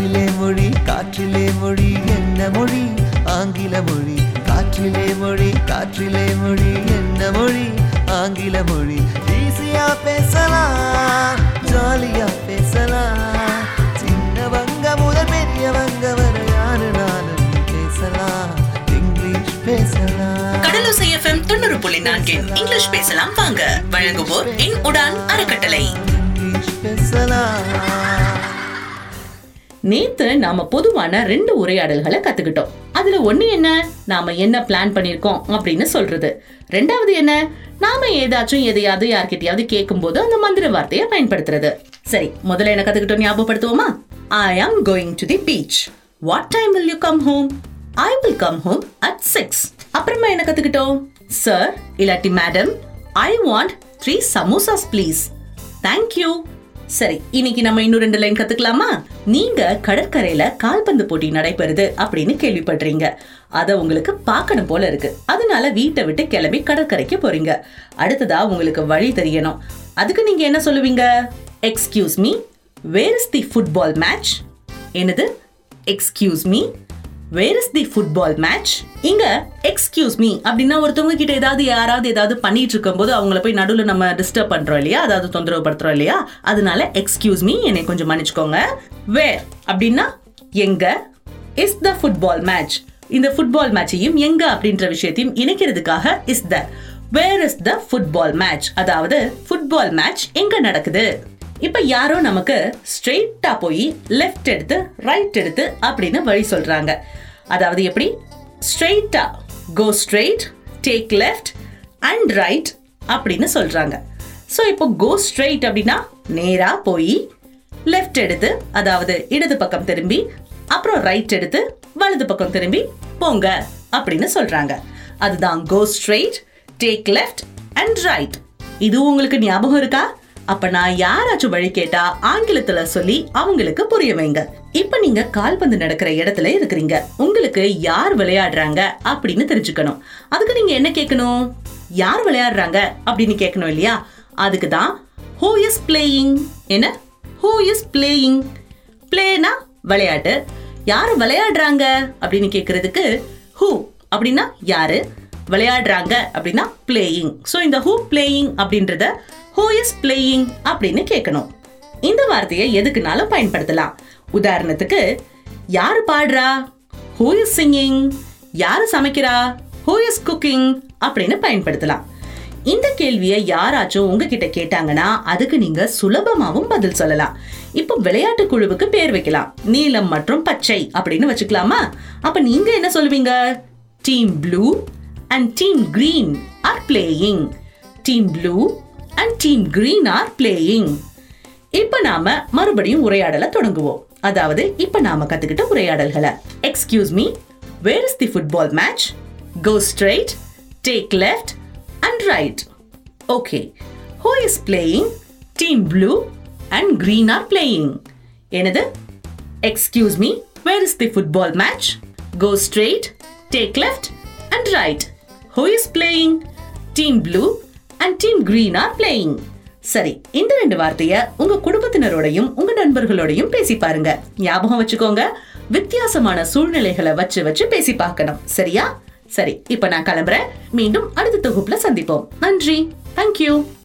காற்றிலே மொழி காற்றிலே மொழி என்ன மொழி? ஆங்கில மொழி. காற்றிலே மொழி காற்றிலே மொழி என்ன மொழி? ஆங்கில மொழி. ஈஸியா பேசலாம் ஜாலியா பேசலாம். சின்னவங்க முதல் பெரியவங்க வரை யாரு நானும் பேசலாம்? இங்கிலீஷ் பேசலாம். கடலோசை எஃப்எம் தொண்ணூறு புள்ளி நான்கின் இங்கிலீஷ் பேசலாம் வாங்க. வழங்குவோர் என் உடான் அறக்கட்டளை. இங்கிலீஷ் பேசலாம். நேத்து நாம பொதுவான ரெண்டு உரையாடல்களை கத்துக்கிட்டோம். அதுல ஒண்ணு என்ன? நாம என்ன பிளான் பண்ணிருக்கோம் அப்படின்னு சொல்றது. ரெண்டாவது என்ன? நாம ஏதாச்சும் எதையாவது யார்கிட்டயாவது கேட்கும்போது அந்த மந்திர வார்த்தையை பயன்படுத்துறது. சரி முதல்ல என்ன கத்துக்கிட்டோம் ஞாபகப்படுத்துவோமா? I am going to the beach what time will you come home I will come home at six அப்புறமா என்ன கத்துக்கிட்டோம்? சார் இல்லாட்டி madam I want three samosas please thank you சரி இன்னைக்கு நம்ம இன்னும் ரெண்டு லைன் கத்துக்கலாமா? நீங்க கடற்கரையில கால்பந்து போட்டி நடைபெறுது அப்படின்னு கேள்விப்படுறீங்க அத உங்களுக்கு பார்க்கணும் போல இருக்கு. அதனால வீட்டை விட்டு கிளம்பி கடற்கரைக்கு போறீங்க. அடுத்ததா உங்களுக்கு வழி தெரியணும். அதுக்கு நீங்க என்ன சொல்லுவீங்க? Excuse me where is the football match என்னது? Excuse me where is the football match இங்க எக்ஸ்கியூஸ் மீ அப்படின்னா ஒருத்தவங்க கிட்ட ஏதாவது யாராவது ஏதாவது பண்ணிட்டு இருக்கும்போது அவங்கள போய் நடுவில் நம்ம டிஸ்டர்ப் பண்றோம் இல்லையா? அதாவது தொந்தரவு படுத்துறோம் இல்லையா? அதனால எக்ஸ்கியூஸ் மீ என்னை கொஞ்சம் மன்னிச்சுக்கோங்க. வேர் அப்படின்னா எங்க? இஸ் த ஃபுட்பால் மேட்ச் இந்த ஃபுட்பால் மேட்சையும் எங்க அப்படின்ற விஷயத்தையும் இணைக்கிறதுக்காக is the where is the football match அதாவது ஃபுட்பால் மேட்ச் எங்க நடக்குது? இப்ப யாரோ நமக்கு ஸ்ட்ரெயிட்டா போய் லெஃப்ட் எடுத்து ரைட் எடுத்து அப்படின்னு வழி சொல்றாங்க. அதாவது எப்படி? ஸ்ட்ரெயிட்டா go straight take left and right அப்படின்னு சொல்றாங்க. ஸோ இப்போ கோ ஸ்ட்ரெயிட் அப்படின்னா நேராக போய் லெஃப்ட் எடுத்து அதாவது இடது பக்கம் திரும்பி அப்புறம் ரைட் எடுத்து வலது பக்கம் திரும்பி போங்க அப்படின்னு சொல்றாங்க. அதுதான் go straight take left and right இது உங்களுக்கு ஞாபகம் இருக்கா? அப்ப நான் யாராச்சும் வழி கேட்டா ஆங்கிலத்துல சொல்லி அவங்களுக்கு புரிய வைங்க. இப்ப நீங்க கால்பந்து நடக்கிற இடத்துல இருக்கிறீங்க. உங்களுக்கு யார் விளையாடுறாங்க அப்படின்னு தெரிஞ்சுக்கணும். அதுக்கு நீங்க என்ன கேட்கணும்? யார் விளையாடுறாங்க அப்படின்னு கேட்கணும் இல்லையா? அதுக்கு தான் ஹூ இஸ் பிளேயிங் என்ன? ஹூ இஸ் பிளேயிங் பிளேனா விளையாட்டு. யார் விளையாடுறாங்க? அப்படின்னு கேட்கறதுக்கு ஹூ அப்படின்னா யாரு? விளையாடுறாங்க அப்படின்னா பிளேயிங் ஸோ இந்த ஹூ பிளேயிங் அப்படின்றத ஹூ இஸ் பிளேயிங் அப்படின்னு கேட்கணும். இந்த வார்த்தையை எதுக்குனாலும் பயன்படுத்தலாம். உதாரணத்துக்கு யார் பாடுறா? ஹூ இஸ் சிங்கிங் யார் சமைக்கிறா? ஹூ இஸ் குக்கிங் அப்படின்னு பயன்படுத்தலாம். இந்த கேள்வியை யாராச்சும் உங்ககிட்ட கேட்டாங்கன்னா அதுக்கு நீங்க சுலபமாகவும் பதில் சொல்லலாம். இப்போ விளையாட்டு குழுவுக்கு பேர் வைக்கலாம். நீலம் மற்றும் பச்சை அப்படின்னு வச்சுக்கலாமா? அப்ப நீங்க என்ன சொல்லுவீங்க? Team blue and team green are playing team blue and team green are playing இப்போ நாம மறுபடியும் உரையாடலை தொடங்குவோம். அதாவது இப்ப நாம கத்துக்கிட்ட உரையாடல்களை. Excuse me where is the football match go straight take left and right okay who is playing team blue and green are playing எனது excuse me where is the football match go straight take left and right who is playing team blue and team green are playing சரி இந்த ரெண்டு வார்த்தைய உங்க குடும்பத்தினரோடையும் உங்க நண்பர்களோடையும் பேசி பாருங்க. ஞாபகம் வச்சுக்கோங்க. வித்தியாசமான சூழ்நிலைகளை வச்சு வச்சு பேசி பார்க்கணும். சரியா? சரி இப்ப நான் கிளம்புறேன். மீண்டும் அடுத்த தொகுப்புல சந்திப்போம். நன்றி. தேங்க்யூ